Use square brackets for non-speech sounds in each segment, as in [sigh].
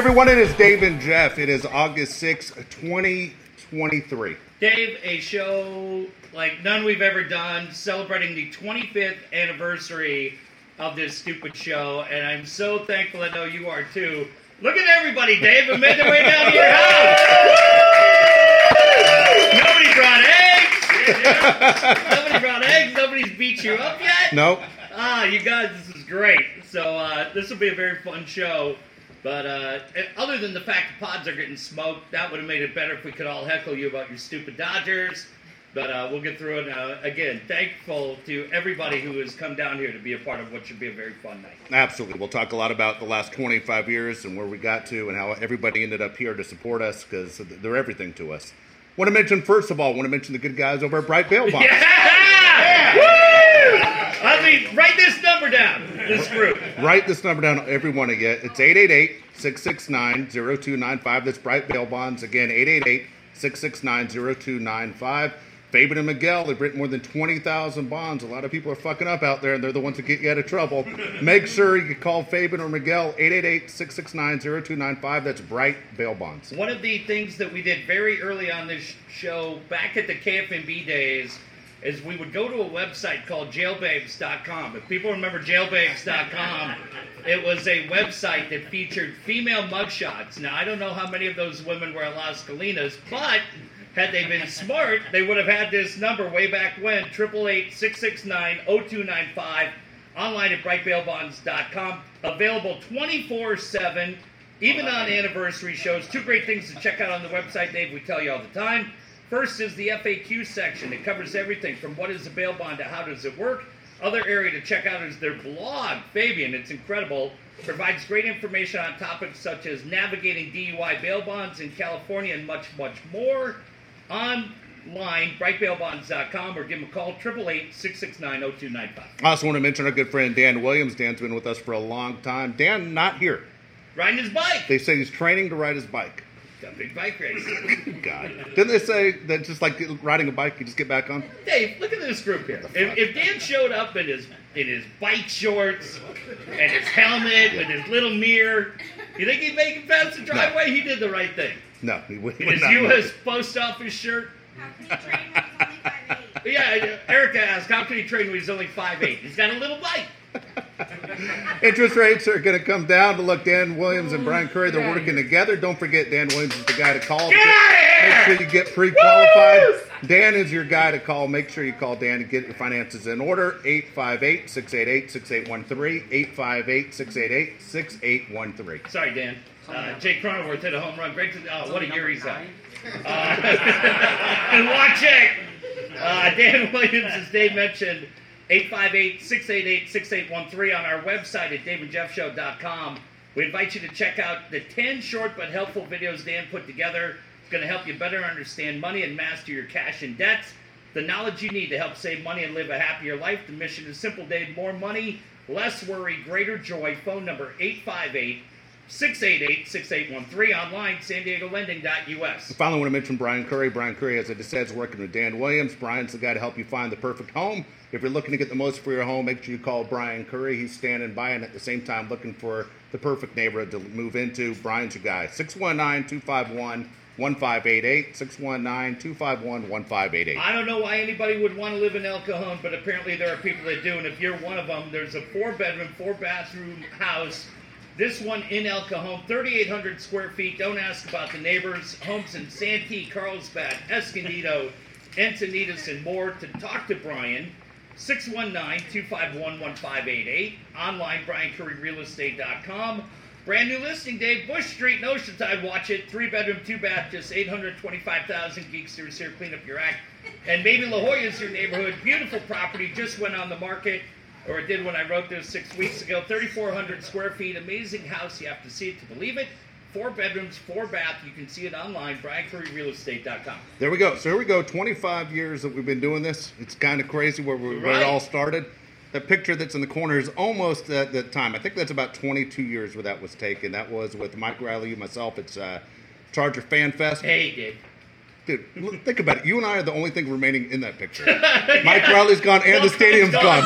everyone, it is Dave and Jeff. It is August sixth, 2023. Dave, a show like none we've ever done, celebrating the 25th anniversary of this stupid show, and I'm so thankful. I know you are too. Look at everybody, Dave, and made their way down to your [laughs] house. Nobody brought eggs. Nobody brought eggs. Nobody's beat you up yet. Nope. Ah, you guys, this is great. So uh, this will be a very fun show. But uh, other than the fact the pods are getting smoked, that would have made it better if we could all heckle you about your stupid Dodgers. But uh, we'll get through it now. Again, thankful to everybody who has come down here to be a part of what should be a very fun night. Absolutely. We'll talk a lot about the last 25 years and where we got to and how everybody ended up here to support us because they're everything to us. Want to mention, first of all, want to mention the good guys over at Bright Bail Bonds. [laughs] Yeah! Woo! I mean, write this number down, this group. Write this number down, every one of you. It's 888 669 0295. That's Bright Bail Bonds. Again, 888 669 0295. Fabian and Miguel, they've written more than 20,000 bonds. A lot of people are fucking up out there, and they're the ones that get you out of trouble. Make sure you call Fabian or Miguel, 888-669-0295. That's Bright Bail Bonds. One of the things that we did very early on this show, back at the KFMB days, is we would go to a website called jailbabes.com. If people remember jailbabes.com, it was a website that featured female mugshots. Now, I don't know how many of those women were at Las Colinas, but had they been smart, they would have had this number way back when 888 669 0295. Online at brightbailbonds.com. Available 24 7, even on anniversary shows. Two great things to check out on the website, Dave. We tell you all the time. First is the FAQ section. It covers everything from what is a bail bond to how does it work. Other area to check out is their blog, Fabian. It's incredible. Provides great information on topics such as navigating DUI bail bonds in California and much, much more online, brightbailbonds.com, or give them a call, 888-669-0295. I also want to mention our good friend Dan Williams. Dan's been with us for a long time. Dan, not here. Riding his bike. They say he's training to ride his bike. Got a big bike race. [laughs] God. Didn't they say that just like riding a bike, you just get back on? Dave, look at this group here. If, if Dan showed up in his in his bike shorts and his helmet with his little mirror, you think he'd make it past the driveway? No. He did the right thing. No, he would. In his U.S. Post Office shirt. [laughs] yeah, Erica asked, how can he train when he's only 5'8"? He's got a little bike. [laughs] Interest rates are going to come down to look. Dan Williams and Brian Curry, they're working together. Don't forget, Dan Williams is the guy to call. Get Make sure you get pre qualified. Dan is your guy to call. Make sure you call Dan and get your finances in order. 858 688 6813. 858 688 6813. Sorry, Dan. Uh, Jake Cronenworth hit a home run. Great to, oh, what a year he's had. [laughs] Uh, [laughs] and watch it. Uh, Dan Williams, as Dave mentioned, 858-688-6813 on our website at daveandjeffshow.com. We invite you to check out the 10 short but helpful videos Dan put together. It's going to help you better understand money and master your cash and debts. The knowledge you need to help save money and live a happier life. The mission is simple, Dave. More money, less worry, greater joy. Phone number 858 688 6813 online, san diego lending.us. Finally, I want to mention Brian Curry. Brian Curry, as I just said, is working with Dan Williams. Brian's the guy to help you find the perfect home. If you're looking to get the most for your home, make sure you call Brian Curry. He's standing by and at the same time looking for the perfect neighborhood to move into. Brian's your guy. 619 251 1588 619 251 1588. I don't know why anybody would want to live in El Cajon, but apparently there are people that do. And if you're one of them, there's a four bedroom, four bathroom house this one in El Cajon, 3,800 square feet. Don't ask about the neighbors. Homes in Santee, Carlsbad, Escondido, Encinitas, and more. To talk to Brian, 619-251-1588. Online, BrianCurryRealEstate.com. Brand new listing, Dave. Bush Street in Oceanside. Watch it. Three bedroom, two bath, just 825000 Geeks Geeksters here. Clean up your act. And maybe La Jolla is your neighborhood. Beautiful property. Just went on the market or it did when I wrote this six weeks ago. 3,400 square feet, amazing house. You have to see it to believe it. Four bedrooms, four bath. You can see it online, BrianCurryRealEstate.com. There we go. So here we go. 25 years that we've been doing this. It's kind of crazy where, we, where it all started. The picture that's in the corner is almost at the time. I think that's about 22 years where that was taken. That was with Mike Riley, and myself. It's uh, Charger Fan Fest. Hey, dude Dude, think about it. You and I are the only thing remaining in that picture. [laughs] Mike Riley's gone and the stadium's gone.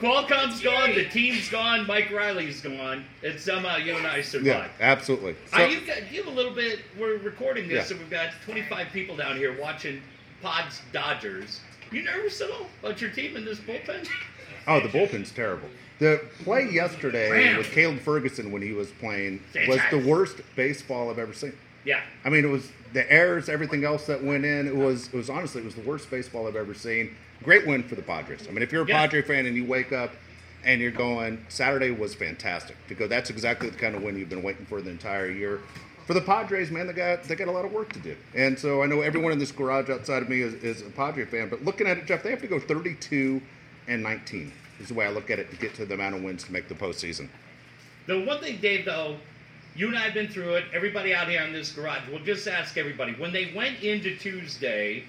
Qualcomm's gone, the team's gone, Mike Riley's gone, and somehow you and I survived. Yeah, absolutely. Are So, you, got, you have a little bit. We're recording this, Yeah. so we've got 25 people down here watching Pods Dodgers. You nervous at all about your team in this bullpen? oh, the bullpen's terrible. The play yesterday Ram. with Caleb Ferguson when he was playing was the worst baseball I've ever seen. Yeah. I mean, it was the errors, everything else that went in. It was, it was honestly, it was the worst baseball I've ever seen. Great win for the Padres. I mean, if you're a Yeah. Padre fan and you wake up and you're going, Saturday was fantastic because that's exactly the kind of win you've been waiting for the entire year. For the Padres, man, they got they got a lot of work to do. And so I know everyone in this garage outside of me is, is a Padre fan, but looking at it, Jeff, they have to go 32 and 19. Is the way I look at it to get to the amount of wins to make the postseason. The one thing, Dave, though, you and I have been through it. Everybody out here in this garage, we'll just ask everybody. When they went into Tuesday,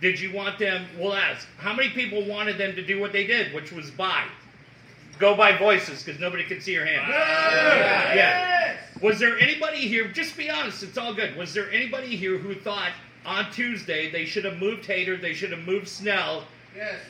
did you want them? We'll ask. How many people wanted them to do what they did, which was buy? Go by voices because nobody could see your hand. Yeah. Was there anybody here? Just be honest. It's all good. Was there anybody here who thought on Tuesday they should have moved Hader, they should have moved Snell, Yes,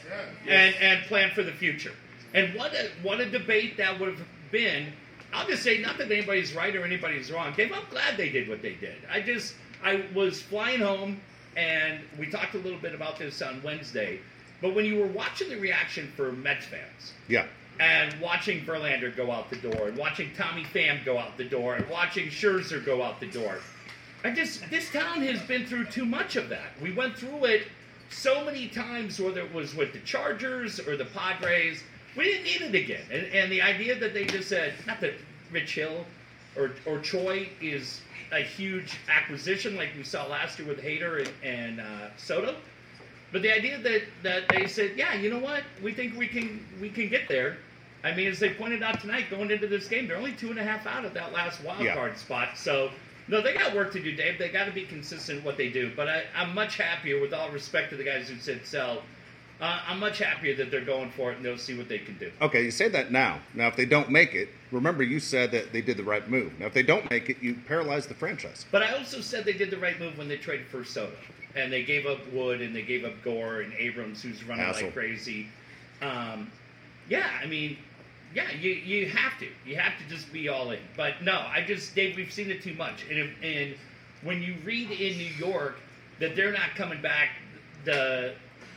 and and plan for the future. And what a what a debate that would have been. I'll just say not that anybody's right or anybody's wrong. Dave, I'm glad they did what they did. I just I was flying home and we talked a little bit about this on Wednesday. But when you were watching the reaction for Mets fans Yeah. and watching Verlander go out the door and watching Tommy Pham go out the door and watching Scherzer go out the door. I just this town has been through too much of that. We went through it so many times, whether it was with the Chargers or the Padres. We didn't need it again. And, and the idea that they just said, not that Rich Hill or or Choi is a huge acquisition like we saw last year with Hader and, and uh, Soto. But the idea that, that they said, yeah, you know what, we think we can we can get there. I mean, as they pointed out tonight, going into this game, they're only two and a half out of that last wild Yeah. card spot. So no, they got work to do, Dave. They got to be consistent in what they do. But I, I'm much happier, with all respect to the guys who said sell. Uh, I'm much happier that they're going for it and they'll see what they can do. Okay, you say that now. Now, if they don't make it, remember you said that they did the right move. Now, if they don't make it, you paralyze the franchise. But I also said they did the right move when they traded for Soto. And they gave up Wood and they gave up Gore and Abrams, who's running like crazy. Um, yeah, I mean, yeah, you, you have to. You have to just be all in. But no, I just, Dave, we've seen it too much. And, if, and when you read in New York that they're not coming back, the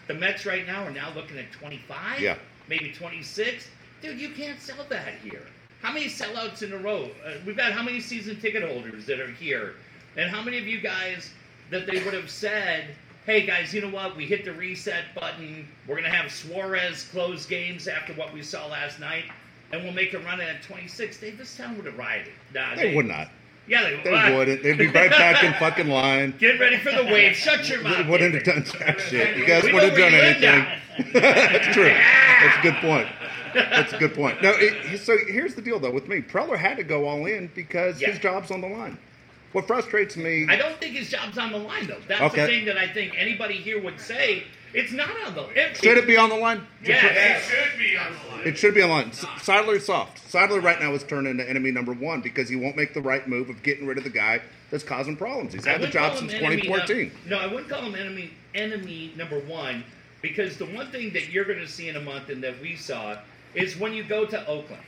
the Mets right now are now looking at 25, Yeah. maybe 26. Dude, you can't sell that here. How many sellouts in a row? Uh, we've got how many season ticket holders that are here? And how many of you guys that they would have said, hey guys, you know what? We hit the reset button. We're going to have Suarez close games after what we saw last night, and we'll make a run at 26. Dave, this town would have rioted. Nah, They would not. Yeah, they, They wouldn't. They'd be right back in fucking line. Get ready for the wave. Shut your mouth. wouldn't have done jack shit. You guys wouldn't have done where you live anything. [laughs] That's true. That's a good point. That's a good point. No, it, so here's the deal though with me. Preller had to go all in because Yeah. his job's on the line. What frustrates me, I don't think his job's on the line, though. That's Okay. the thing that I think anybody here would say. It's not on the line. should it be on the line? Yeah. It should be on the line. It should be on the line. S- Seidler's soft. Seidler right now is turned into enemy number one because he won't make the right move of getting rid of the guy that's causing problems. He's I had the job since 2014. num- no, I wouldn't call him enemy enemy number one because the one thing that you're going to see in a month and that we saw is when you go to Oakland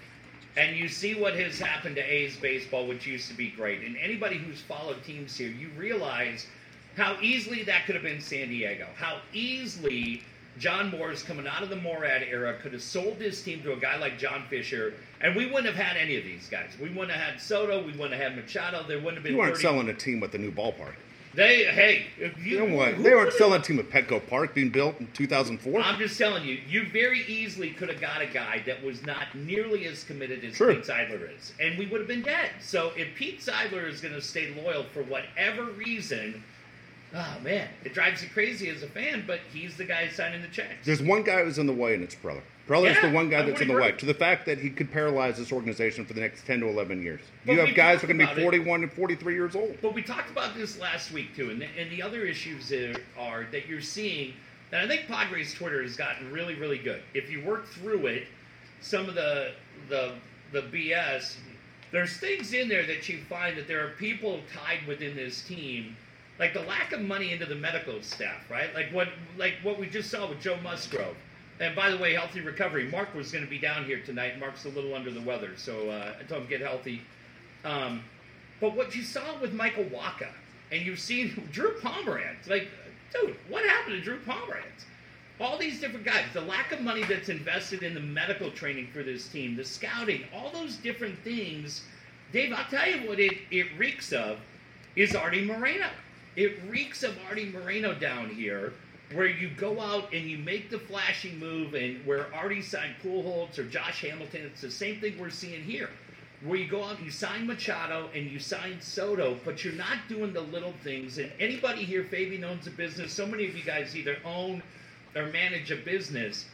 and you see what has happened to A's baseball, which used to be great. And anybody who's followed teams here, you realize how easily that could have been San Diego. How easily John Moores, coming out of the Moorad era, could have sold this team to a guy like John Fisher, and we wouldn't have had any of these guys. We wouldn't have had Soto. We wouldn't have had Machado. There wouldn't have been. You weren't 30 selling a team with the new ballpark. They hey, if you, You know what? They weren't selling a team at Petco Park being built in 2004. I'm just telling you, you very easily could have got a guy that was not nearly as committed as. Pete Seidler is, and we would have been dead. So if Pete Seidler is going to stay loyal for whatever reason, oh man, it drives you crazy as a fan. But he's the guy signing the checks. There's one guy who's in the way, and it's Preller. Preller's Yeah, the one guy that's in the way. To the fact that he could paralyze this organization for the next 10 to 11 years. But you have guys who are going to be it. 41 and 43 years old. But we talked about this last week too, and the, and the other issues are that you're seeing. And I think Padres Twitter has gotten really, really good. If you work through it, some of the the the BS, there's things in there that you find that there are people tied within this team, like the lack of money into the medical staff, right? Like what like what we just saw with Joe Musgrove. And by the way, healthy recovery. Mark was going to be down here tonight. Mark's a little under the weather, so uh, I told him get healthy. Um, but what you saw with Michael Wacha, and you've seen [laughs] Drew Pomeranz, like, dude, what happened to Drew Pomeranz? All these different guys, the lack of money that's invested in the medical training for this team, the scouting, all those different things. Dave, I'll tell you what it, it reeks of is Artie Moreno. It reeks of Artie Moreno down here, where you go out and you make the flashing move, and where Artie signed Pujols or Josh Hamilton. It's the same thing we're seeing here, where you go out and you sign Machado and you sign Soto, but you're not doing the little things. And anybody here, Fabian owns a business. So many of you guys either own or manage a business.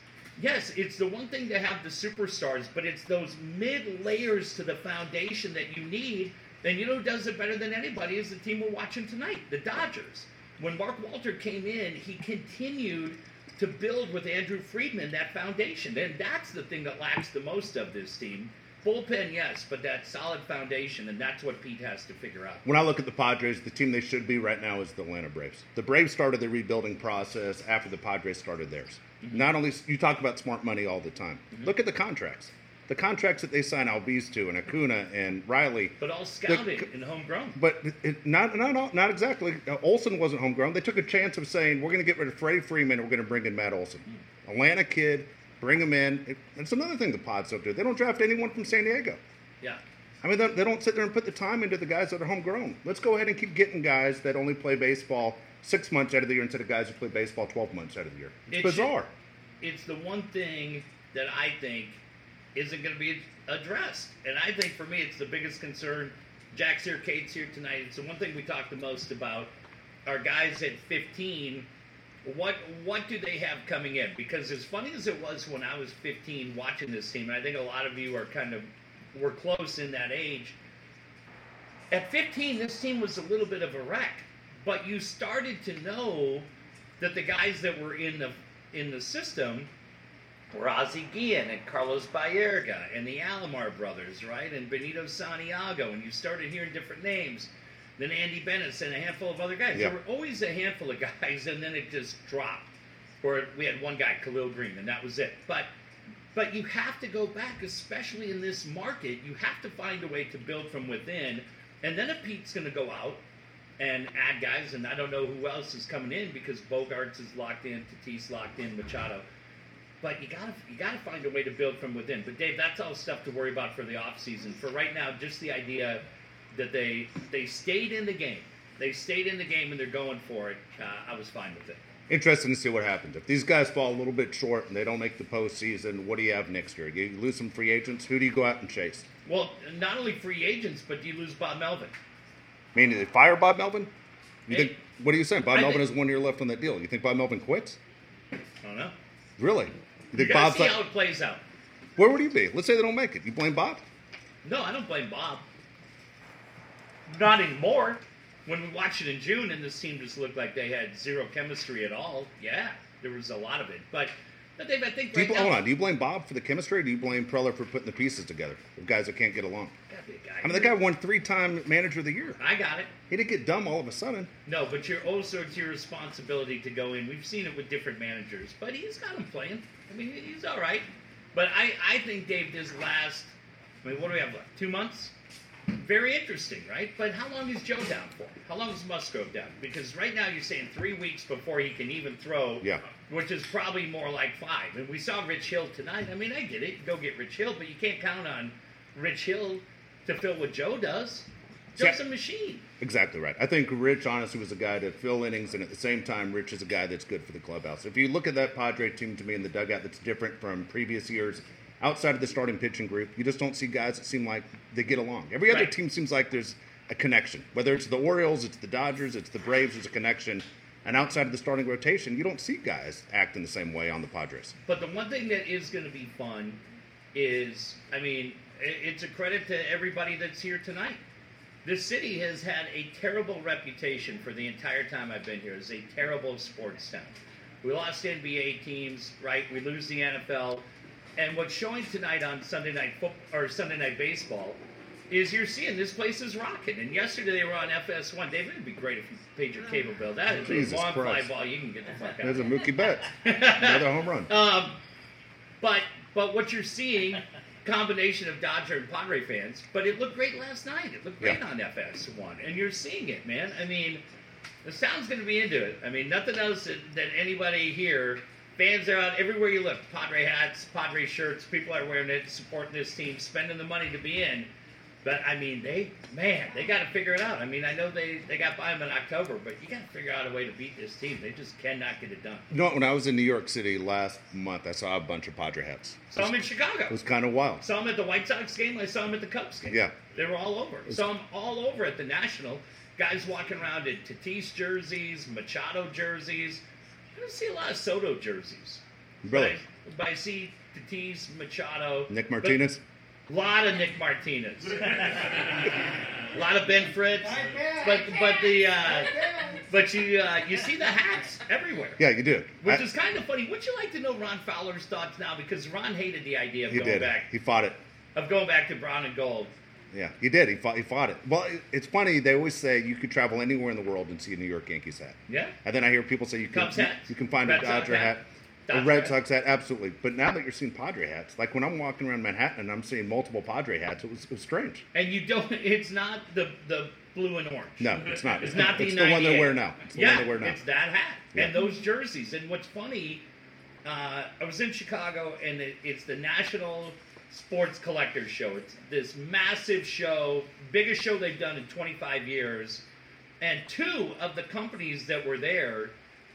Yes, it's the one thing to have the superstars, but it's those mid layers to the foundation that you need. And you know who does it better than anybody is the team we're watching tonight, the Dodgers. When Mark Walter came in, he continued to build with Andrew Friedman that foundation. And that's the thing that lacks the most of this team. Bullpen, yes, but that solid foundation, and that's what Pete has to figure out. When I look at the Padres, the team they should be right now is the Atlanta Braves. The Braves started the rebuilding process after the Padres started theirs. Mm-hmm. Not only you talk about smart money all the time. Look at the contracts. The contracts that they sign Albies to and Acuna and Riley. But all scouting and homegrown. But it, not not not exactly. Uh, Olson wasn't homegrown. They took a chance of saying we're going to get rid of Freddie Freeman. and We're going to bring in Matt Olson, Atlanta kid. Bring him in. It, it's another thing the Pods don't do. They don't draft anyone from San Diego. Yeah. I mean, they they don't sit there and put the time into the guys that are homegrown. Let's go ahead and keep getting guys that only play baseball six months out of the year instead of guys who play baseball 12 months out of the year. It's It bizarre. should- it's the one thing that I think isn't going to be addressed. And I think for me, it's the biggest concern. Jack's here, Kate's here tonight. It's the one thing we talk the most about. Our guys at 15, what what do they have coming in? Because as funny as it was when I was 15 watching this team, and I think a lot of you are kind of were close in that age. At 15, this team was a little bit of a wreck, but you started to know that the guys that were in the in the system were Ozzie Guillen and Carlos Baerga and the Alomar brothers, right? And Benito Santiago, and you started hearing different names. Then Andy Benes and a handful of other guys. Yeah. There were always a handful of [laughs] guys, and then it just dropped. Or we had one guy, Khalil Greene, and that was it. But but you have to go back, especially in this market. You have to find a way to build from within. And then if Pete's going to go out and add guys, and I don't know who else is coming in because Bogaerts is locked in, Tatis locked in, Machado. But you gotta you gotta find a way to build from within. But Dave, that's all stuff to worry about for the offseason. For right now, just the idea that they they stayed in the game. They stayed in the game and they're going for it. Uh, I was fine with it. Interesting to see what happens. If these guys fall a little bit short and they don't make the postseason, what do you have next year? You lose some free agents. Who do you go out and chase? Well, not only free agents, but do you lose Bob Melvin. Meaning they fire Bob Melvin? You Hey, think? What are you saying? Bob I Melvin think- has one year left on that deal. You think Bob Melvin quits? I don't know. Really? You You think Bob's see like? how it plays out. Where would he be? Let's say they don't make it. You blame Bob? No, I don't blame Bob. Not anymore. When we watched it in June and this team just looked like they had zero chemistry at all, yeah, there was a lot of it. But, but Dave, I think you, now, hold on. Do you blame Bob for the chemistry, or do you blame Preller for putting the pieces together of guys that can't get along? Gotta be a guy. I mean, the guy won three-time Manager of the Year. I got it. He didn't get dumb all of a sudden. No, but you're also it's your responsibility to go in. We've seen it with different managers, but he's got him playing. I mean, he's all right. But I, I think Dave, this last, I mean, what do we have left? Two months. Very interesting, right? But how long is Joe down for? How long is Musgrove down? Because right now you're saying three weeks before he can even throw. Yeah. Which is probably more like five. And we saw Rich Hill tonight. I mean, I get it. Go get Rich Hill, but you can't count on Rich Hill to fill what Joe does. Joe's Yeah. a machine. Exactly right. I think Rich honestly was a guy to fill innings, and at the same time, Rich is a guy that's good for the clubhouse. If you look at that Padre team to me in the dugout, that's different from previous years. Outside of the starting pitching group, you just don't see guys that seem like they get along. Every other Right. team seems like there's a connection. Whether it's the Orioles, it's the Dodgers, it's the Braves, there's a connection. And outside of the starting rotation, you don't see guys acting the same way on the Padres. But the one thing that is going to be fun is, I mean, it's a credit to everybody that's here tonight. This city has had a terrible reputation for the entire time I've been here as a terrible sports town. We lost NBA teams, right? We lose the NFL, and what's showing tonight on Sunday night foot or Sunday night baseball is you're seeing this place is rocking. And yesterday they were on FS1. David, it'd be great if you paid your cable bill. That is Jesus a long fly ball. You can get the fuck out. There's a Mookie bet. [laughs] another home run. Um, But but what you're seeing, combination of Dodger and Padre fans, but it looked great last night. It looked great Yeah. on FS1, and you're seeing it, man. I mean, the sound's going to be into it. I mean, nothing else that, that anybody here. Fans are out everywhere you look. Padre hats, Padre shirts. People are wearing it, supporting this team, spending the money to be in. But I mean, they man, they got to figure it out. I mean, I know they they got by them in October, but you got to figure out a way to beat this team. They just cannot get it done. You know, when I was in New York City last month, I saw a bunch of Padre hats. Saw them in Chicago. It was kind of wild. Saw them at the White Sox game. I saw them at the Cubs game. Yeah. They were all over. Saw them all over at the National. Guys walking around in Tatis jerseys, Machado jerseys. I don't see a lot of Soto jerseys. Really? But I, but I see Tatis, Machado. Nick Martinez? A lot of Nick Martinez. a lot of Ben Fritz. But but the uh, but you uh, you see the hats everywhere. Yeah, you do. Which I- is kind of funny. Would you like to know Ron Fowler's thoughts now? Because Ron hated the idea of he going did. back He fought it. of going back to brown and gold. Yeah, he did. He fought. He fought it. Well, it's funny. They always say you could travel anywhere in the world and see a New York Yankees hat. Yeah. And then I hear people say you can Cubs you, you can find Red a Dodger hat. hat, Dodger a Red. Sox hat, absolutely. But now that you're seeing Padre hats, like when I'm walking around Manhattan and I'm seeing multiple Padre hats, it was, it was strange. And you don't. It's not the the blue and orange. No, it's not. It's not the It's the one they 98. wear now. It's the yeah, one they wear now. it's that hat Yeah. and those jerseys. And what's funny, uh, I was in Chicago, and it, it's the National Sports Collectors Show. It's this massive show, biggest show they've done in 25 years. And two of the companies that were there,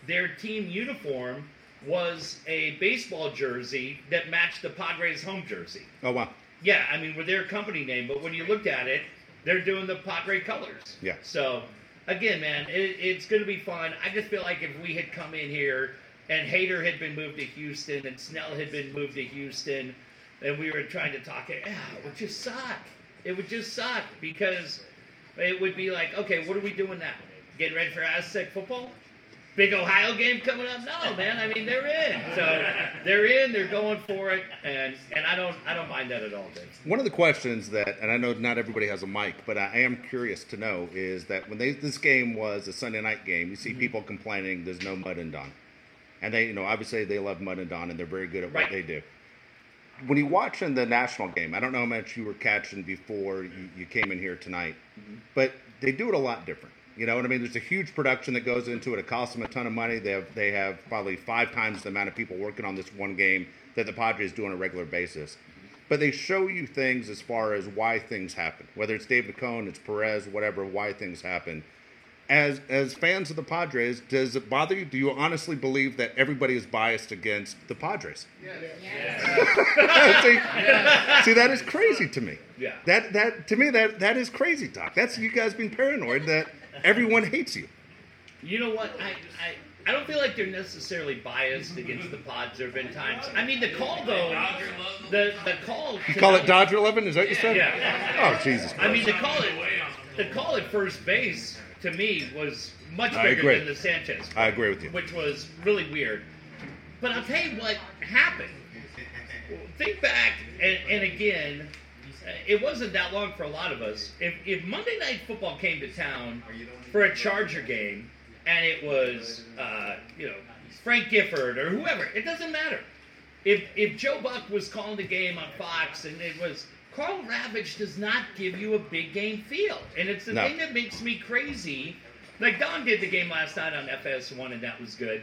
their team uniform was a baseball jersey that matched the Padres home jersey. Oh wow. Yeah, I mean, with their company name, but when you looked at it, they're doing the Padre colors. Yeah. So, again, man, it, it's going to be fun. I just feel like if we had come in here and Hader had been moved to Houston and Snell had been moved to Houston, and we were trying to talk it, yeah, it would just suck. It would just suck because it would be like, okay, what are we doing now? Getting ready for Aztec football? Big Ohio game coming up? No, man. I mean, they're in. So they're in. They're going for it, and and I don't I don't mind that at all, Dave. One of the questions that, and I know not everybody has a mic, but I am curious to know is that when they, this game was a Sunday night game, you Mm-hmm. see people complaining there's no mud and Don, and they, you know, obviously they love mud and Don, and they're very good at what they do. When you watch in the national game, I don't know how much you were catching before you, you came in here tonight, Mm-hmm. but they do it a lot different. You know what I mean? There's a huge production that goes into it. It costs them a ton of money. They have they have probably five times the amount of people working on this one game that the Padres do on a regular basis. But they show you things as far as why things happen. Whether it's David Cone, it's Perez, whatever, why things happen. As as fans of the Padres, does it bother you? Do you honestly believe that everybody is biased against the Padres? [laughs] see, see, that is crazy to me. Yeah. That that to me that that is crazy, Doc. That's you guys being paranoid that everyone hates you. You know what? I, I I don't feel like they're necessarily biased against the Pods. There have been times. I mean, the call though, the the call. You call it Dodger Eleven? Is that what you said? Yeah. Oh Jesus I mean, Christ! the call it the call at first base to me was much I bigger agree. than the Sanchez. I agree with you. which was really weird. But I'll tell you what happened. Think back, and, and again, it wasn't that long for a lot of us. If, if Monday Night Football came to town for a Charger game, and it was, uh, you know, Frank Gifford or whoever, it doesn't matter. If if Joe Buck was calling the game on Fox, and it was Karl Ravech does not give you a big game feel, and it's the No. thing that makes me crazy. Like Don did the game last night on FS1, and that was good.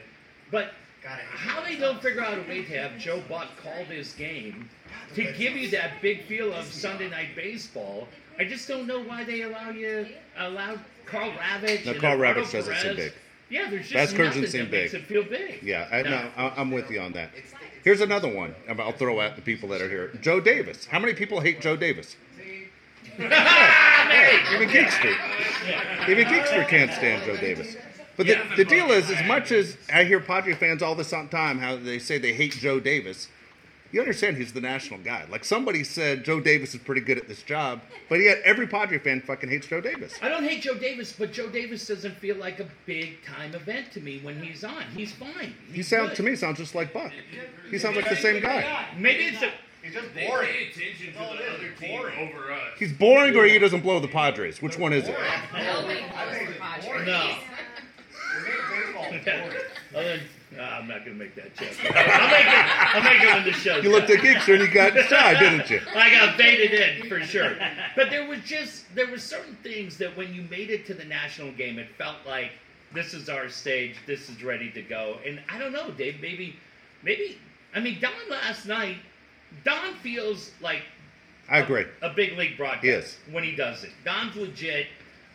But how they don't figure out a way to have Joe Buck call this game to give you that big feel of Sunday night baseball, I just don't know why they allow you allow Karl Ravech. No, and Karl Eduardo Ravech doesn't seem big. Yeah, there's just That's nothing Curzon seem that makes big. it feel big. Yeah, I, No. no, I- I'm with you on that. Here's another one. I'll throw at the people that are here. Joe Davis. How many people hate Joe Davis? [laughs] [laughs] Yeah, even Geekster. Even Geekster can't stand Joe Davis. But the, the deal is, as much as I hear Padre fans all this time how they say they hate Joe Davis, you understand he's the national guy. Like somebody said, Joe Davis is pretty good at this job, but yet every Padre fan fucking hates Joe Davis. I don't hate Joe Davis, but Joe Davis doesn't feel like a big time event to me when he's on. He's fine. He sounds to me sounds just like Buck. He sounds like the same guy. Maybe it's a. He's just They boring. pay attention to the other team over us. He's boring, or he doesn't blow the Padres. Which one is it? I think it's. No. [laughs] [laughs] We make baseball boring. Other, Uh, I'm not going to make that joke. I'll make it. I'll make it when the show. You looked at Geekster and you got shy, didn't you? [laughs] I got baited in for sure. But there was just there were certain things that when you made it to the national game, it felt like this is our stage. This is ready to go. And I don't know, Dave. Maybe, maybe. I mean, Don last night. Don feels like I agree. a big league broadcast Yes. when he does it. Don's legit,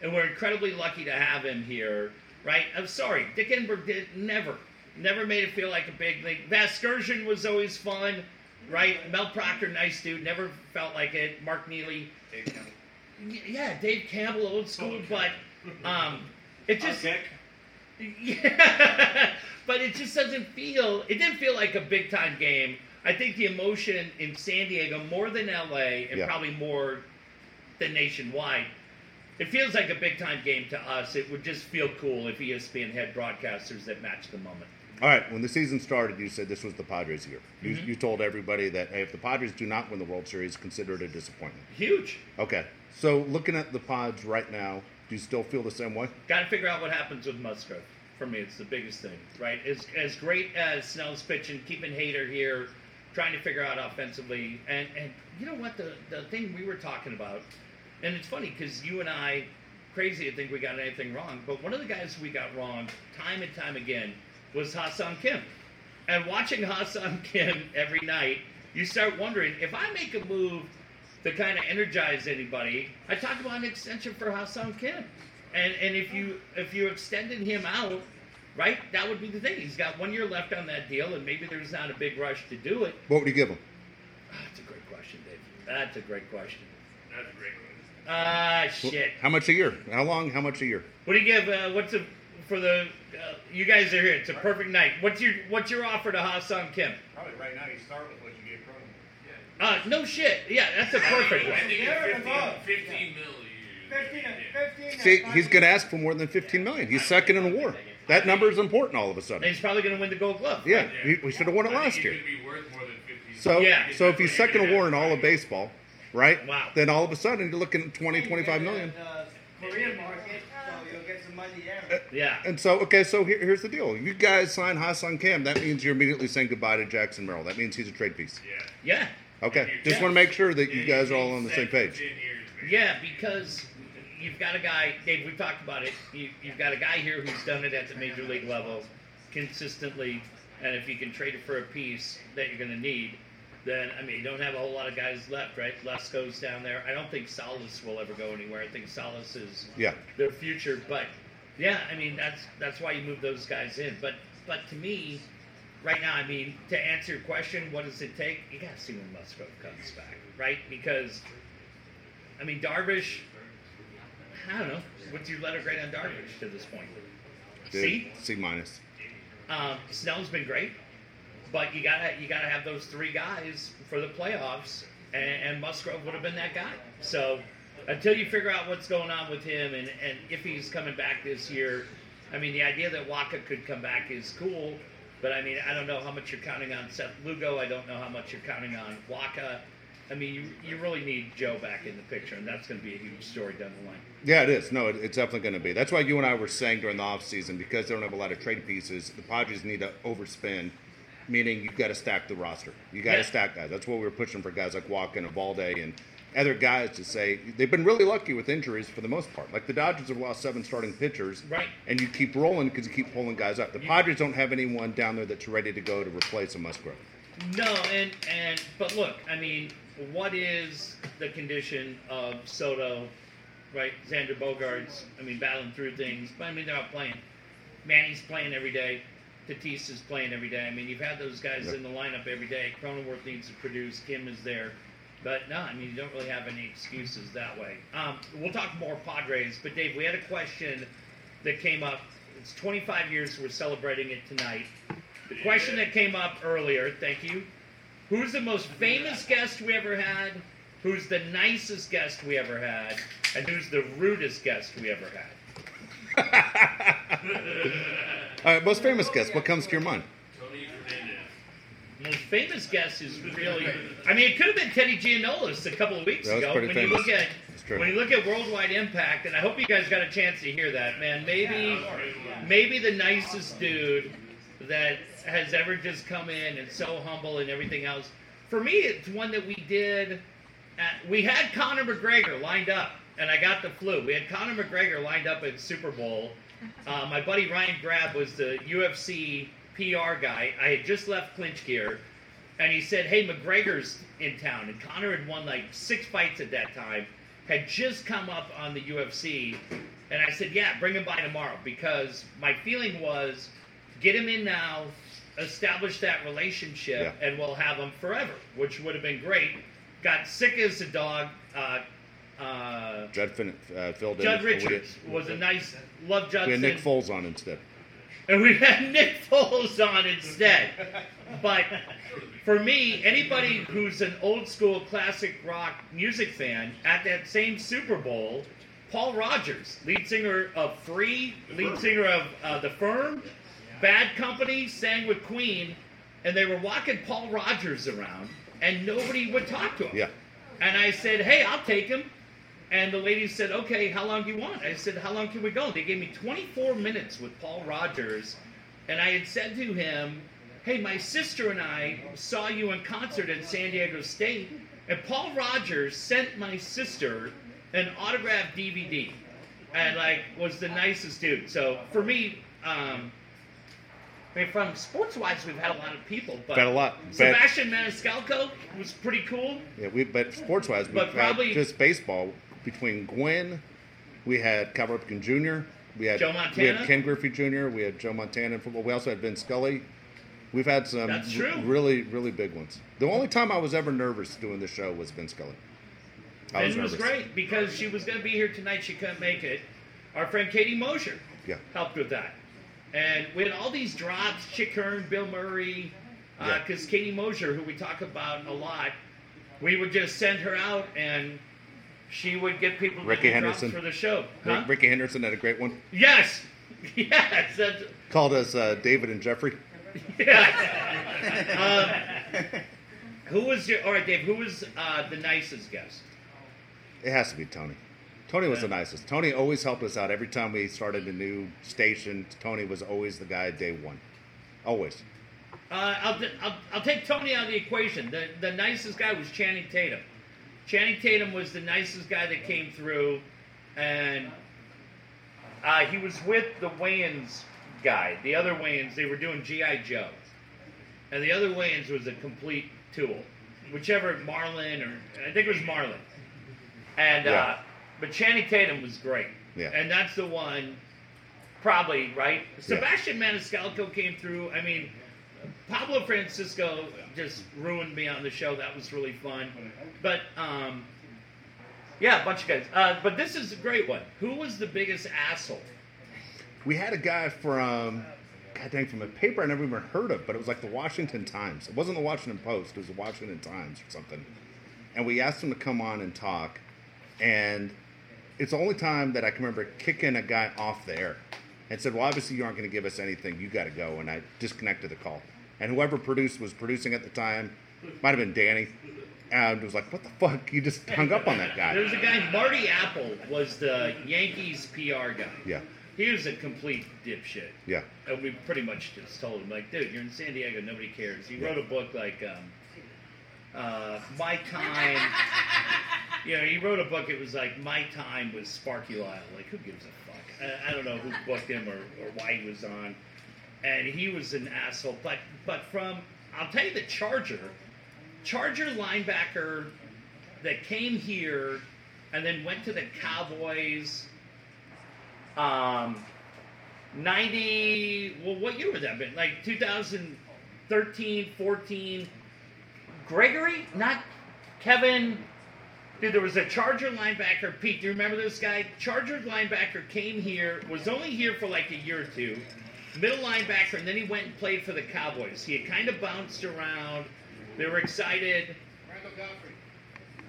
and we're incredibly lucky to have him here. Right? I'm sorry, Dick Enberg did never, never made it feel like a big league. Vascursion was always fun, right? Mel Proctor, nice dude, never felt like it. Mark Neely, Y- yeah, Dave Campbell, old school, but um, it just [laughs] yeah, but it just doesn't feel. It didn't feel like a big time game. I think the emotion in San Diego more than LA and Yeah. probably more than nationwide. It feels like a big time game to us. It would just feel cool if ESPN had broadcasters that match the moment. All right, when the season started, you said this was the Padres' year. You, Mm-hmm. you told everybody that hey, if the Padres do not win the World Series, consider it a disappointment. Huge. Okay, so looking at the Pods right now, do you still feel the same way? Got to figure out what happens with Musgrove. For me, it's the biggest thing, right? As as great as Snell's pitching, keeping Hader here, trying to figure out offensively, and and you know what the the thing we were talking about, and it's funny because you and I, crazy to think we got anything wrong, but one of the guys we got wrong time and time again was Ha-Seong Kim, and watching Ha-Seong Kim every night, you start wondering if I make a move to kind of energize anybody, I talk about an extension for Ha-Seong Kim. And and if you if you extended him out, right, that would be the thing. He's got one year left on that deal, and maybe there's not a big rush to do it. What would you give him? Ah, That's a great question, Dave. That's a great question. That's a great question. Ah, shit. How much a year? How long? How much a year? What do you give? Uh, what's a for the? Uh, you guys are here. It's a perfect night. What's your What's your offer to Ha-Seong Kim? Probably right now you start with what you gave Cronin. Uh, no shit. Yeah, that's a perfect one. think Yeah, 15, above. 15 mil a year. 15, Yeah. 15. See, he's going to ask for more than 15 million. He's second in the WAR. That number is important all of a And sudden. he's probably going to win the Gold Glove. Yeah, he, we should have won it last year. gonna be worth more than 15 So, Yeah. so if he's second in a WAR in all of baseball, right? Wow. Then all of a sudden you're looking at 20, 25 million. Uh, Korean market, so you'll get some money there. Yeah. And so, okay, so here, here's the deal. You guys sign Ha-Seong Kim. That means you're immediately saying goodbye to Jackson Merrill. That means he's a trade piece. Yeah. Yeah. Okay, Yeah. just want to make sure that you guys are all on the same page. 10 years, man. Yeah, because you've got a guy, Dave. We've talked about it. You, you've got a guy here who's done it at the major league level consistently, and if you can trade it for a piece that you're going to need, then I mean, you don't have a whole lot of guys left, right? Les goes down there. I don't think Salas will ever go anywhere. I think Salas is Yeah. their future, but yeah, I mean that's that's why you move those guys in. But but to me, right now, I mean, to answer your question, what does it take? You got to see when Musgrove comes back, right? Because I mean, Darvish. I don't know. What's your letter grade on Darvish to this point? C. C minus. Um, Snell's been great, but you gotta you gotta have those three guys for the playoffs, and, and Musgrove would have been that guy. So until you figure out what's going on with him and, and if he's coming back this year, I mean the idea that Wacha could come back is cool, but I mean I don't know how much you're counting on Seth Lugo. I don't know how much you're counting on Wacha. I mean you, you really need Joe back in the picture, and that's going to be a huge story down the line. Yeah, it is. No, it, it's definitely going to be. That's why you and I were saying during the offseason, because they don't have a lot of trade pieces, the Padres need to overspend, meaning you've got to stack the roster. You got to Yeah. stack guys. That's what we were pushing for guys like Walker and Valde and other guys to say they've been really lucky with injuries for the most part. Like the Dodgers have lost seven starting pitchers, Right. And you keep rolling because you keep pulling guys up. The Padres don't have anyone down there that's ready to go to replace a Musgrove. No, and and but look, I mean, what is the condition of Soto, right? Xander Bogaerts. I mean, battling through things, but I mean, they're not playing. Manny's playing every day. Tatis is playing every day. I mean, you've had those guys Yep. in the lineup every day. Cronenworth needs to produce. Kim is there. But no, I mean, you don't really have any excuses that way. Um, we'll talk more Padres. But Dave, we had a question that came up. It's 25 years. We're celebrating it tonight. The question that came up earlier, thank you. Who's the most famous guest we ever had? Who's the nicest guest we ever had? And who's the rudest guest we ever had? [laughs] All right, most famous guest. What comes to your mind? Tony Fernandez. Most famous guest is really. I mean, it could have been Teddy Giannoulis a couple of weeks That was ago. pretty When you famous. look at That's true. when you look at worldwide impact, and I hope you guys got a chance to hear that, man. Maybe maybe the nicest dude that has ever just come in and so humble and everything else. For me, it's one that we did. At, we had Conor McGregor lined up, and I got the flu. We had Conor McGregor lined up at Super Bowl. Uh, my buddy Ryan Grab was the UFC PR guy. I had just left Clinch Gear, and he said, "Hey, McGregor's in town." And Connor had won like six fights at that time, had just come up on the UFC, and I said, "Yeah, bring him by tomorrow," because my feeling was, get him in now, establish that relationship, Yeah. and we'll have him forever, which would have been great. Got sick as a dog. Uh, uh, Judd fin- uh, filled in. Judd Richards was a nice love We Judson. had Nick Foles on instead. And we had Nick Foles on instead. But for me, anybody who's an old school classic rock music fan at that same Super Bowl, Paul Rodgers, lead singer of Free, lead singer of uh, The Firm, Bad Company, sang with Queen, and they were walking Paul Rodgers around, and nobody would talk to him. Yeah. And I said, hey, I'll take him. And the lady said, okay, how long do you want? I said, how long can we go? They gave me 24 minutes with Paul Rodgers. And I had said to him, hey, my sister and I saw you in concert at San Diego State. And Paul Rodgers sent my sister an autographed DVD. And, like, was the nicest dude. So for me, um, I mean, from sports wise, we've had a lot of people. But Had a lot. Sebastian Maniscalco was pretty cool. Yeah, we but sports wise, But had probably- just baseball between Gwynn, we had Cal Ripken Jr., we had Joe we had Ken Griffey Jr., we had Joe Montana in football. We also had Vince Scully. We've had some That's r- really really big ones. The only time I was ever nervous doing the show was Vince Scully. I Ben was was, great because she was going to be here tonight. She couldn't make it. Our friend Katie Mosher Yeah. helped with that. And we had all these drops Chick Hearn, Bill Murray, uh, Yeah. because Katie Mosher, who we talk about a lot, we would just send her out and she would get people Rickey Henderson. for the show. Huh? Rickey Henderson had a great one. Yes. [laughs] Yes. That's, Called us uh, David and Jeffrey. yes. [laughs] um, who was your, all right, Dave, who was uh, the nicest guest? It has to be Tony. Tony was Yeah. the nicest. Tony always helped us out every time we started a new station. Tony was always the guy day one, always. Uh, I'll, I'll, I'll take Tony out of the equation. The, the nicest guy was Channing Tatum. Channing Tatum was the nicest guy that came through, and uh, he was with the Wayans guy. The other Wayans, they were doing G.I. Joe. And the other Wayans was a complete tool. Whichever, Marlon, or I think it was Marlon. And, uh, but Channing Tatum was great. Yeah. And that's the one, probably, right? Sebastian Maniscalco came through. I mean, Pablo Francisco just ruined me on the show. That was really fun. But um, yeah, a bunch of guys. Uh, but this is a great one. Who was the biggest asshole? We had a guy from, God dang, from a paper I never even heard of, but it was like the Washington Times. It wasn't the Washington Post, it was the Washington Times or something. And we asked him to come on and talk, and it's the only time that I can remember kicking a guy off the air and said, Well, obviously you aren't going to give us anything, you got to go. And I disconnected the call. And whoever produced was producing at the time, might have been Danny, and was like, What the fuck? You just hung up on that There guy. was a guy, Marty Appel, was the Yankees PR guy. Yeah, He was a complete dipshit. yeah. And we pretty much just told him, like, dude, you're in San Diego, nobody cares. He Yeah. wrote a book like um, uh, My Time. [laughs] you know, he wrote a book. It was like My Time with Sparky Lyle. Like, who gives a fuck? I, I don't know who booked him or, or why he was on. And he was an asshole. But but from I'll tell you the Charger, Charger linebacker that came here and then went to the Cowboys. Um, 90 well what year would that been? Like 2013 14 gregory? Not kevin. Dude there was a charger linebacker. Pete do you remember this guy? Charger linebacker came here was only here for like a year or two middle linebacker and then he went and played for the cowboys he had kind of bounced around they were excited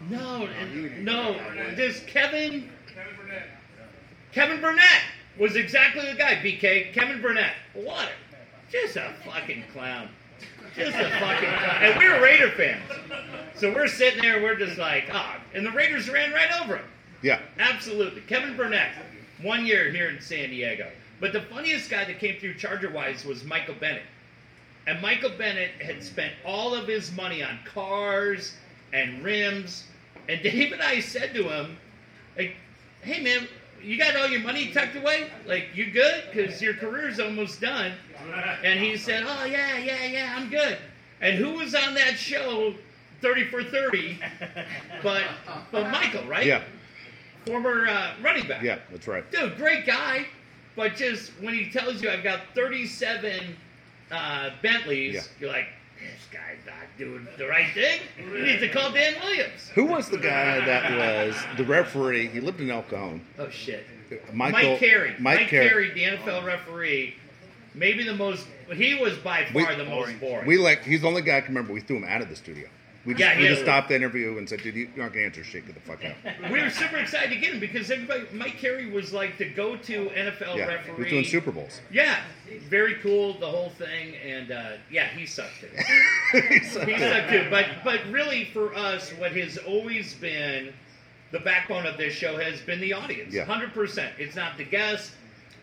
no and- no this kevin Kevin Burnett. Kevin Burnett was exactly the guy, BK. Kevin Burnett. What? a- Just a fucking clown. Just a fucking clown. And we were Raider fans. So we're sitting there, we're just like, ah. And the Raiders ran right over him. Yeah, Absolutely. Kevin Burnett, one year here in San Diego. But the funniest guy that came through Charger wise was Michael Bennett. And Michael Bennett had spent all of his money on cars and rims. And [laughs] Dave and I said to him, like, hey man, you got all your money tucked away? Like, you good? Because your career's almost done. And he said, oh, yeah, yeah, yeah, I'm good. And who was on that show, 30 for 30? But, but Michael, right? Yeah, Former uh, running back. yeah, that's right. Dude, great guy. But just when he tells you I've got 37 uh, Bentleys, Yeah. you're like, this guy's not doing the right thing. You need to call Dan Williams. Who was the guy that was the referee? He lived in El Cajon. Oh, shit. Michael, Mike Carey. Mike, Carey, the NFL referee, maybe the most. He was by We- far the most boring. We like he's the only guy I can remember. We threw him out of the studio. We just, Yeah, we yeah. just stopped the interview and said, "Dude, you aren't gonna answer shit. Get the fuck out." [laughs] we were super excited to get him because everybody. Mike Carey was like the go-to NFL Yeah, referee. he was doing Super Bowls. Yeah, very cool, the whole thing, and uh, yeah, he sucked too. [laughs] He sucked he it. sucked too. But but really, for us, what has always been the backbone of this show has been the audience. Yeah. Hundred percent. It's not the guest.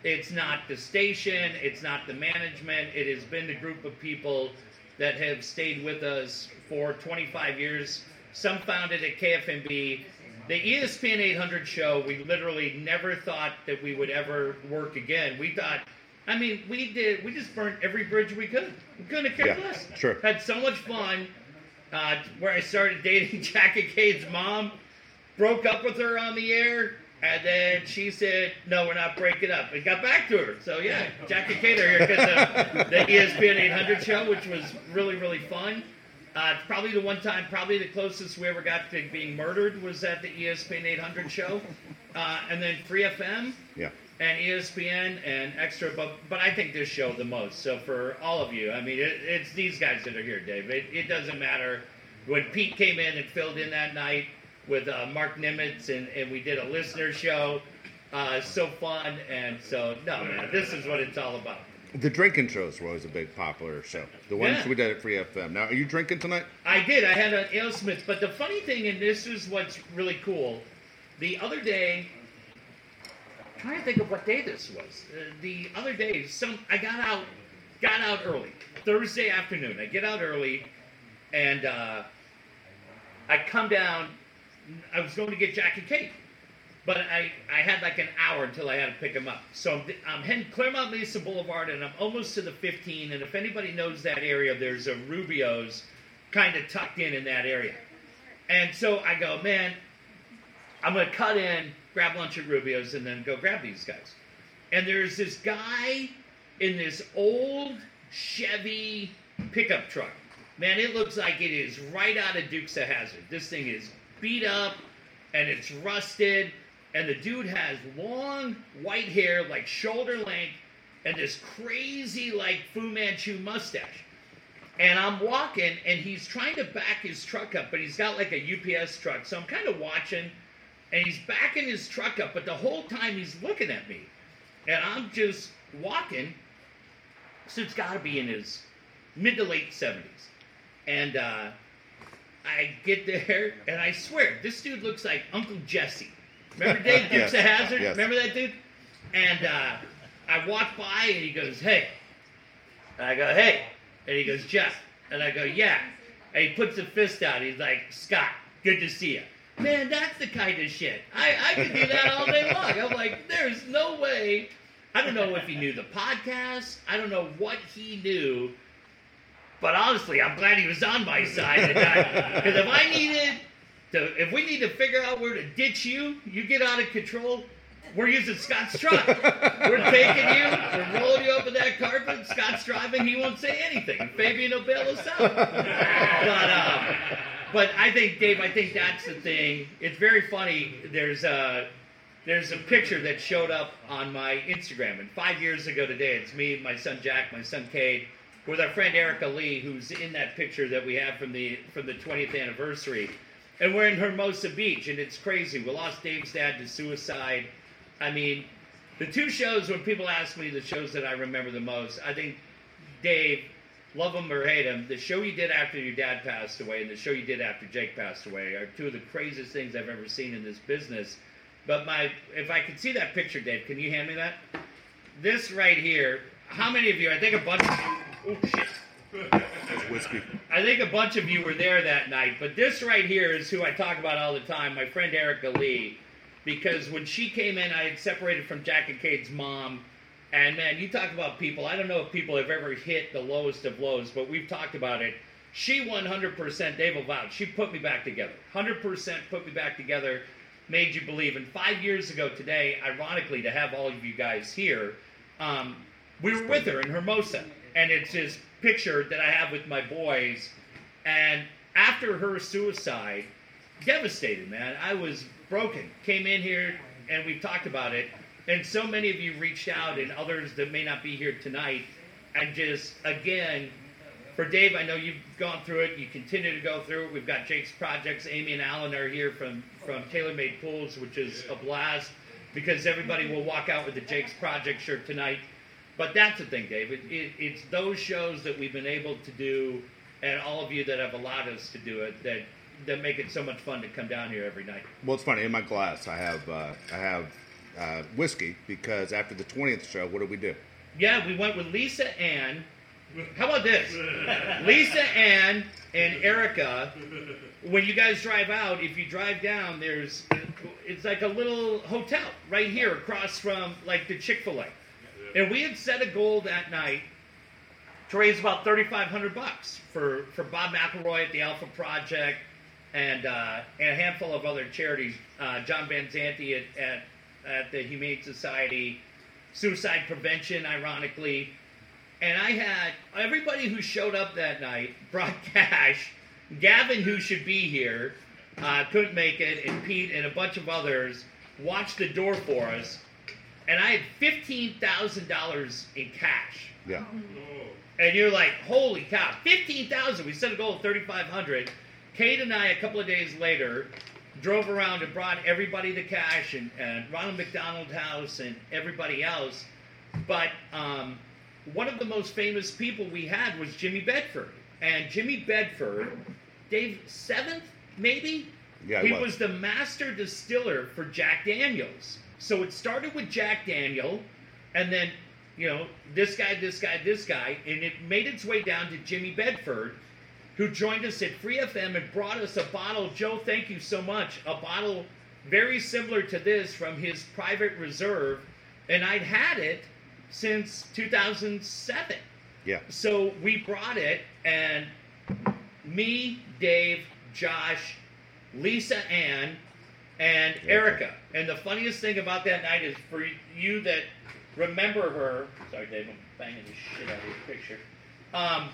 It's not the station. It's not the management. It has been the group of people that have stayed with us for 25 years. Some founded at KFMB. The ESPN 800 show, we literally never thought that we would ever work again. We thought, I mean, we did, we just burned every bridge we could. We couldn't have cared Yeah, less. sure. Had so much fun. Uh, where I started dating [laughs] Jackie Cade's mom, broke up with her on the air, and then she said, "No, we're not breaking up." And got back to her. So yeah, Jackie are here because the, the ESPN 800 show, which was really really fun. Uh, probably the one time, probably the closest we ever got to being murdered was at the ESPN 800 show, uh, and then Free FM Yeah, and ESPN and extra, but but I think this show the most. So for all of you, I mean, it, it's these guys that are here, Dave. It, it doesn't matter when Pete came in and filled in that night with uh, Mark Nimitz, and, and we did a listener show. Uh, so fun, and so no, man, this is what it's all about. the drinking shows were always a big popular show. The ones Yeah. we did at Free FM. Now, are you drinking tonight? I did. I had an AleSmith, but the funny thing, and this is what's really cool. The other day, I'm trying to think of what day this was. Uh, the other day, some I got out, got out early Thursday afternoon. I get out early, and uh, I come down. I was going to get Jack and Kate, but I, I had like an hour until I had to pick him up. So I'm, I'm heading Clairemont Mesa Boulevard, and I'm almost to the 15. And if anybody knows that area, there's a Rubio's kind of tucked in in that area. And so I go, man, I'm gonna cut in, grab lunch at Rubio's, and then go grab these guys. And there's this guy in this old Chevy pickup truck. Man, it looks like it is right out of Dukes of Hazzard. This thing is beat up and it's rusted, and the dude has long white hair, like shoulder length, and this crazy like Fu Manchu mustache. And I'm walking, and he's trying to back his truck up, but he's got like a UPS truck. So I'm kind of watching, and he's backing his truck up, but the whole time he's looking at me. And I'm just walking. So it's got to be in his mid to late 70s. And uh, I get there, and I swear, this dude looks like Uncle Jesse. Remember [laughs] Dave Dukes Yes, of Hazzard? yes. Remember that dude? And uh, I walk by, and he goes, "Hey." And I go, "Hey," and he goes, "Jeff," and I go, "Yeah." And he puts a fist out. He's like, "Scott, good to see you." Man, that's the kind of shit. I, I could do that all day long. I'm like, there's no way. I don't know if he knew the podcast. I don't know what he knew. But honestly, I'm glad he was on my side because [laughs] if I needed to, if we need to figure out where to ditch you, you get out of control. We're using Scott's truck. We're taking you. We're rolling you up in that carpet. Scott's driving. He won't say anything. Fabian will bail us out. But, uh, but I think, Dave, I think that's the thing. It's very funny. There's a, there's a picture that showed up on my Instagram. And five years ago today, it's me, my son Jack, my son Cade, with our friend Erica Lee, who's in that picture that we have from the from the 20th anniversary. And we're in Hermosa Beach, and it's crazy. We lost Dave's dad to suicide. I mean, the two shows, when people ask me the shows that I remember the most, I think Dave, love him or hate him, the show you did after your dad passed away and the show you did after Jake passed away are two of the craziest things I've ever seen in this business. But my, if I could see that picture, Dave, can you hand me that? This right here. How many of you? I think a bunch of you. Shit! whiskey. I think a bunch of you were there that night, but this right here is who I talk about all the time, my friend Erica Lee. Because when she came in, I had separated from Jack and Cade's mom. And man, you talk about people. I don't know if people have ever hit the lowest of lows, but we've talked about it. She 100%, Dave will she put me back together. 100% put me back together, made you believe. And five years ago today, ironically, to have all of you guys here, um, we were with her in Hermosa. And it's his picture that I have with my boys. And after her suicide, devastated, man. I was broken. Came in here, and we've talked about it. And so many of you reached out, and others that may not be here tonight. And just, again, for Dave, I know you've gone through it. You continue to go through it. We've got Jake's projects. Amy and Alan are here from, from Tailor Made Pools, which is a blast because everybody will walk out with the Jake's Project shirt tonight. But that's the thing, David. It, it's those shows that we've been able to do, and all of you that have allowed us to do it, that that make it so much fun to come down here every night. Well, it's funny. In my glass, I have uh, I have uh, whiskey because after the twentieth show, what did we do? Yeah, we went with Lisa Ann. How about this? [laughs] Lisa Ann and Erica. When you guys drive out, if you drive down, there's it's like a little hotel right here across from like the Chick Fil A, and we had set a goal that night to raise about thirty five hundred bucks for for Bob McElroy at the Alpha Project and uh, and a handful of other charities. Uh, John Van Zante at, at at the Humane Society, suicide prevention, ironically. And I had everybody who showed up that night [laughs] brought cash. Gavin, who should be here, uh, couldn't make it, and Pete and a bunch of others watched the door for us. And I had fifteen thousand dollars in cash. Yeah. And you're like, holy cow, fifteen thousand. We set a goal of thirty five hundred. Kate and I, a couple of days later, drove around and brought everybody the cash and, and Ronald McDonald House and everybody else. But um, one of the most famous people we had was Jimmy Bedford. And Jimmy Bedford, Dave, seventh, maybe? Yeah, he was. was the master distiller for Jack Daniels. So it started with Jack Daniel, and then, you know, this guy, this guy, this guy, and it made its way down to Jimmy Bedford, who joined us at Free FM and brought us a bottle. Joe, thank you so much. A bottle very similar to this from his private reserve, and I'd had it since 2007. Yeah. So we brought it, and me, Dave, Josh, Lisa Ann, and Erica. And the funniest thing about that night is for you that remember her. Sorry, Dave, I'm banging the shit out of your picture. Um,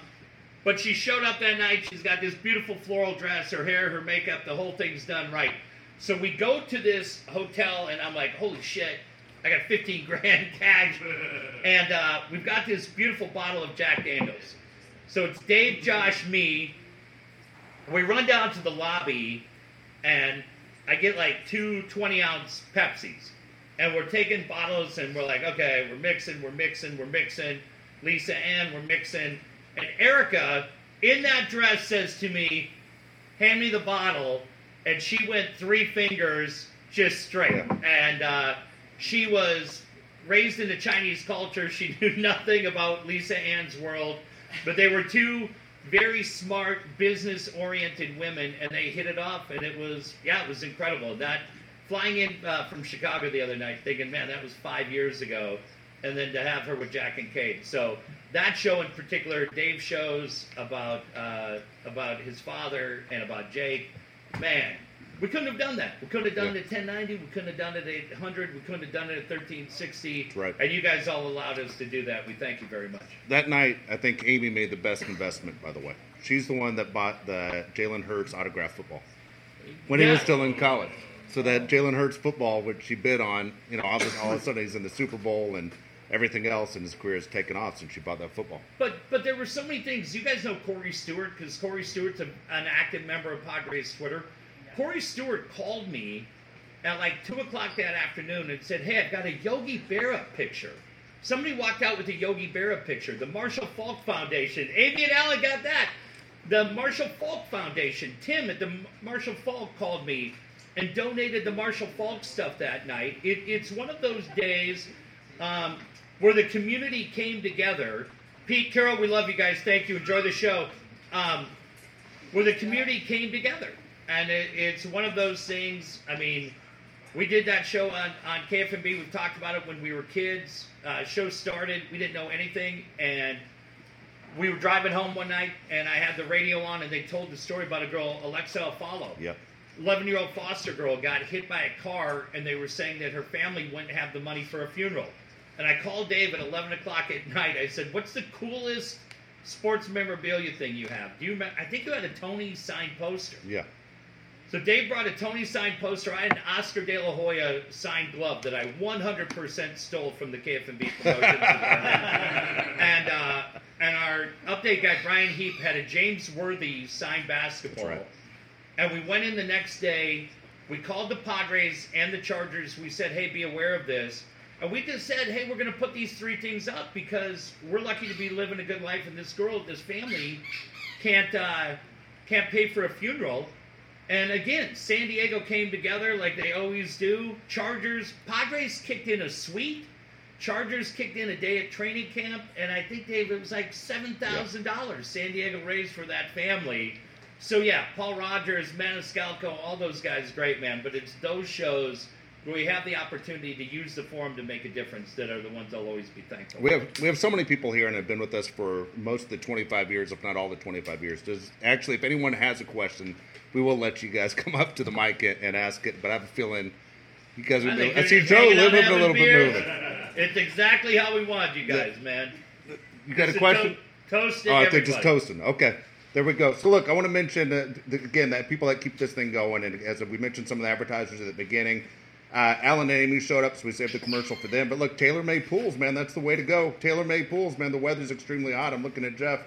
but she showed up that night. She's got this beautiful floral dress, her hair, her makeup, the whole thing's done right. So we go to this hotel, and I'm like, holy shit, I got 15 grand [laughs] cash. And uh, we've got this beautiful bottle of Jack Daniels. So it's Dave, Josh, me. We run down to the lobby, and I get like two 20 ounce Pepsis. And we're taking bottles, and we're like, okay, we're mixing, we're mixing, we're mixing. Lisa Ann, we're mixing. And Erica, in that dress, says to me, hand me the bottle. And she went three fingers just straight. And uh, she was raised in the Chinese culture. She [laughs] knew nothing about Lisa Ann's world. But they were two very smart, business oriented women, and they hit it off. And it was, yeah, it was incredible. That flying in uh, from Chicago the other night, thinking, man, that was five years ago. And then to have her with Jack and Kate. So that show in particular, Dave shows about uh, about his father and about Jake. Man, we couldn't have done that. We couldn't have done Yeah. it at 1090. We couldn't have done it at 800. We couldn't have done it at 1360. Right. And you guys all allowed us to do that. We thank you very much. That night, I think Amy made the best investment. By the way, she's the one that bought the Jalen Hurts autograph football when he was still in college. So that Jalen Hurts football, which she bid on, you know, all of, a- all of a sudden he's in the Super Bowl and everything else, and his career has taken off since she bought that football. But but there were so many things. You guys know Corey Stewart because Corey Stewart's a, an active member of Padres Twitter. Corey Stewart called me at like two o'clock that afternoon and said, "Hey, I've got a Yogi Berra picture." Somebody walked out with a Yogi Berra picture. The Marshall Faulk Foundation. Amy and Alan got that. The Marshall Faulk Foundation. Tim at the Marshall Faulk called me and donated the Marshall Faulk stuff that night. It, it's one of those days um, where the community came together. Pete, Carol, we love you guys. Thank you. Enjoy the show. um, where the community came together, and it, it's one of those things. I mean, we did that show on on KFMB. We talked about it when we were kids. Uh, show started, we didn't know anything, and we were driving home one night, and I had the radio on, and they told the story about a girl, Alexa Afalo. Yep. 11 year old foster girl got hit by a car, and they were saying that her family wouldn't have the money for a funeral. And I called Dave at 11 o'clock at night. I said, What's the coolest sports memorabilia thing you have? Do you remember? I think you had a Tony signed poster. Yeah. So Dave brought a Tony signed poster. I had an Oscar De La Hoya signed glove that I 100% stole from the KFMB promotions and uh, and our update guy Brian Heap had a James Worthy signed basketball. Right. And we went in the next day. We called the Padres and the Chargers. We said, "Hey, be aware of this." And we just said, "Hey, we're going to put these three things up because we're lucky to be living a good life, and this girl, this family, can't uh, can't pay for a funeral." And again, San Diego came together like they always do. Chargers, Padres kicked in a suite. Chargers kicked in a day at training camp, and I think Dave it was like seven thousand dollars San Diego raised for that family. So yeah, Paul Rodgers, Maniscalco, all those guys, great man. But it's those shows where we have the opportunity to use the forum to make a difference that are the ones I'll always be thankful. We have we have so many people here and have been with us for most of the 25 years, if not all the 25 years. Does actually, if anyone has a question, we will let you guys [laughs] come up to the mic and, and ask it. But I have a feeling you guys are. I I see Joe moving a little bit moving. [laughs] It's exactly how we want you guys, man. You got a question? To- toast it, Oh, I think just toasting. Okay, there we go. So look, I want to mention uh, th- again that people that keep this thing going, and as we mentioned, some of the advertisers at the beginning. Uh, Alan and Amy showed up, so we saved the commercial for them. But look, tailor-made pools, man, that's the way to go. Tailor-made pools, man. The weather's extremely hot. I'm looking at Jeff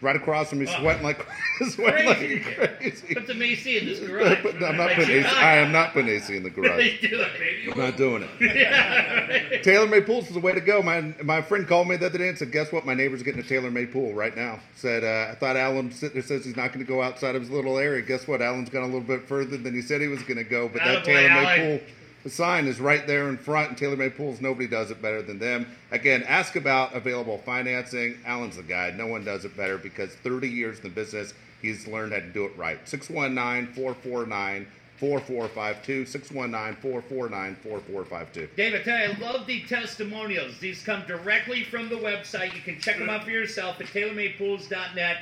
right across from me, sweating like [laughs] sweating Crazy. like crazy. Put some AC in this garage. I'm not Like putting AC. I am not putting AC in the [laughs] garage. Do it. I'm not doing it. [laughs] Yeah, right. Tailor-made pools is the way to go. My my friend called me the other day and said, "Guess what? My neighbor's getting a tailor-made pool right now." Said, uh, "I thought Alan sitting there says he's not going to go outside of his little area. Guess what? Alan's gone a little bit further than he said he was going to go. But that Attaboy, tailor-made pool." The sign is right there in front, and TaylorMade Pools, nobody does it better than them. Again, ask about available financing. Alan's the guy. No one does it better because 30 years in the business, he's learned how to do it right. 619 449 4452. 619 449 4452. Dave, I love the testimonials. These come directly from the website. You can check them out for yourself at tailormadepools.net.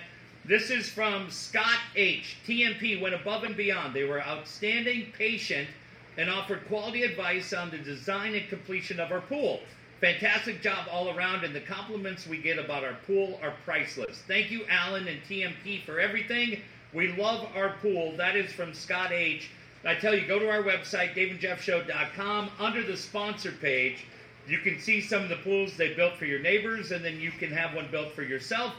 This is from Scott H. TMP went above and beyond. They were outstanding, patient, and offered quality advice on the design and completion of our pool. Fantastic job all around, and the compliments we get about our pool are priceless. Thank you, Alan and TMP, for everything. We love our pool. That is from Scott H. I tell you, go to our website, daveandjeffshow.com. Under the sponsor page, you can see some of the pools they built for your neighbors, and then you can have one built for yourself.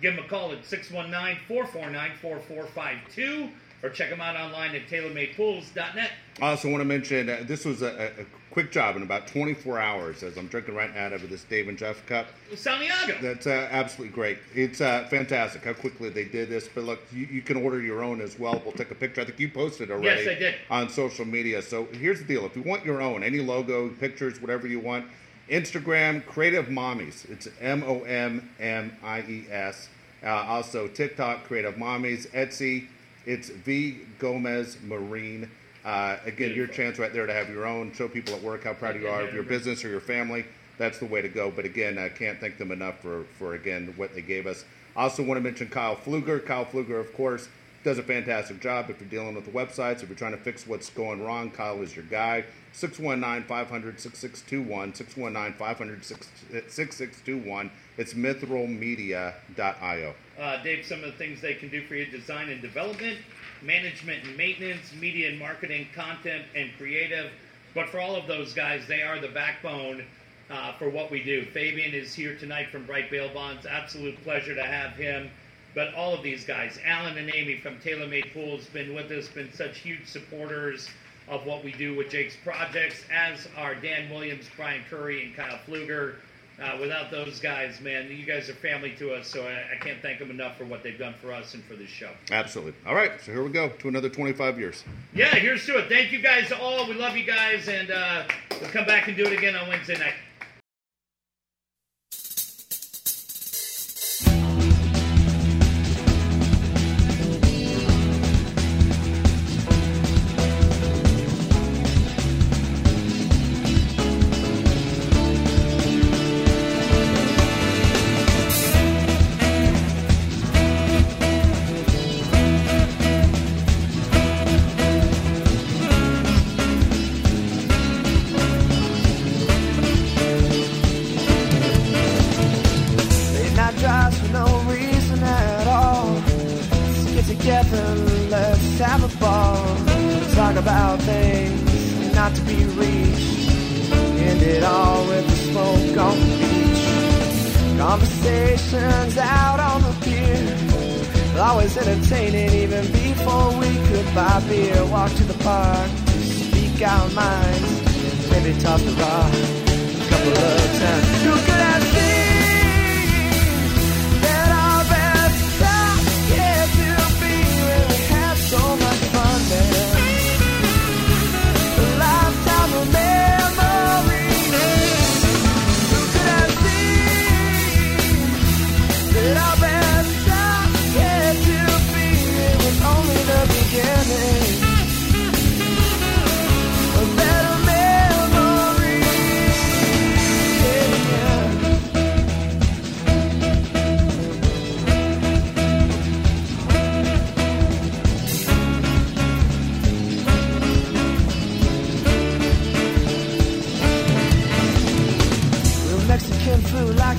Give them a call at 619 449 4452 or check them out online at tailormadepools.net. I also want to mention uh, this was a, a, quick job in about 24 hours as I'm drinking right now out of this Dave and Jeff cup. Santiago. That's uh, absolutely great. It's uh, fantastic how quickly they did this. But look, you, you can order your own as well. We'll take a picture. I think you posted already Yes, I did. on social media. So here's the deal: if you want your own, any logo, pictures, whatever you want, Instagram, Creative Mommies. It's M O M M I E S. Uh, also TikTok, Creative Mommies. Etsy, it's V Gomez Marine. Uh, again, your chance right there to have your own. Show people at work how proud you are of your business or your family. That's the way to go. But again, I can't thank them enough for, for again what they gave us. I also want to mention Kyle Fluger. Kyle Fluger, of course, does a fantastic job if you're dealing with the websites, if you're trying to fix what's going wrong. Kyle is your guy. 619 500 6621. 619 500 6621. It's mithralmedia.io. Uh, Dave, some of the things they can do for you design and development, management and maintenance, media and marketing, content and creative. But for all of those guys, they are the backbone uh, for what we do. Fabian is here tonight from Bright Bail Bonds. Absolute pleasure to have him. But all of these guys, Alan and Amy from TaylorMade Pools, been with us, been such huge supporters of what we do with Jake's projects, as are Dan Williams, Brian Curry, and Kyle Fluger. Uh, without those guys, man, you guys are family to us, so I, I can't thank them enough for what they've done for us and for this show. Absolutely. All right, so here we go to another 25 years. Yeah, here's to it. Thank you guys all. We love you guys, and uh, we'll come back and do it again on Wednesday night.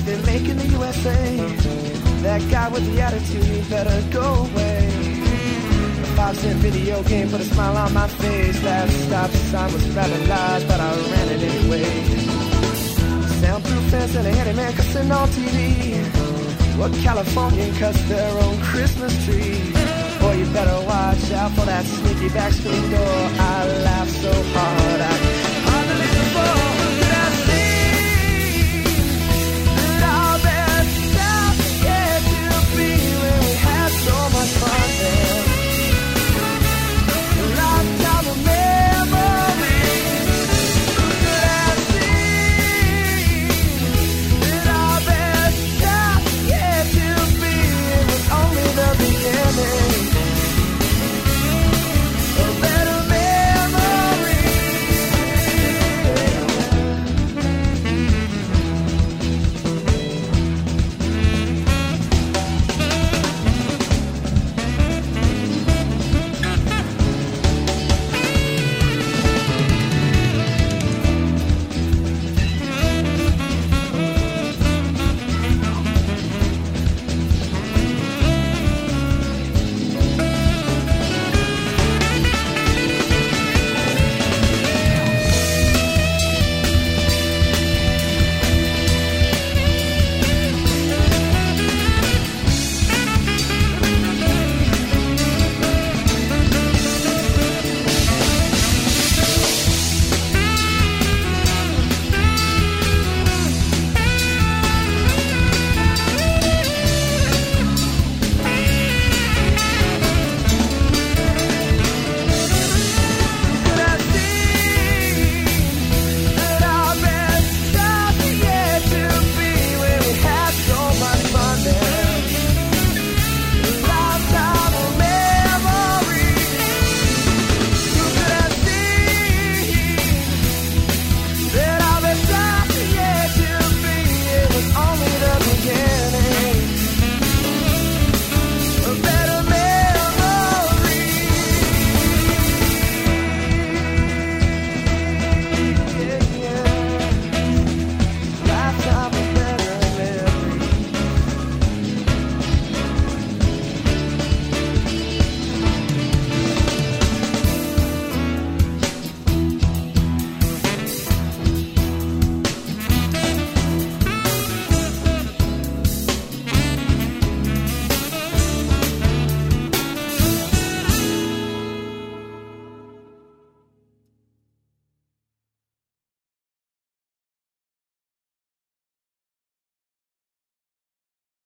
They make in the USA. That guy with the attitude, he better go away. A five cent video game put a smile on my face. That stop sign was rather large, but I ran it anyway. Soundproof fence and a handyman cussing on TV. What Californian cuts their own Christmas tree? Boy, you better watch out for that sneaky back screen door. I laughed so hard.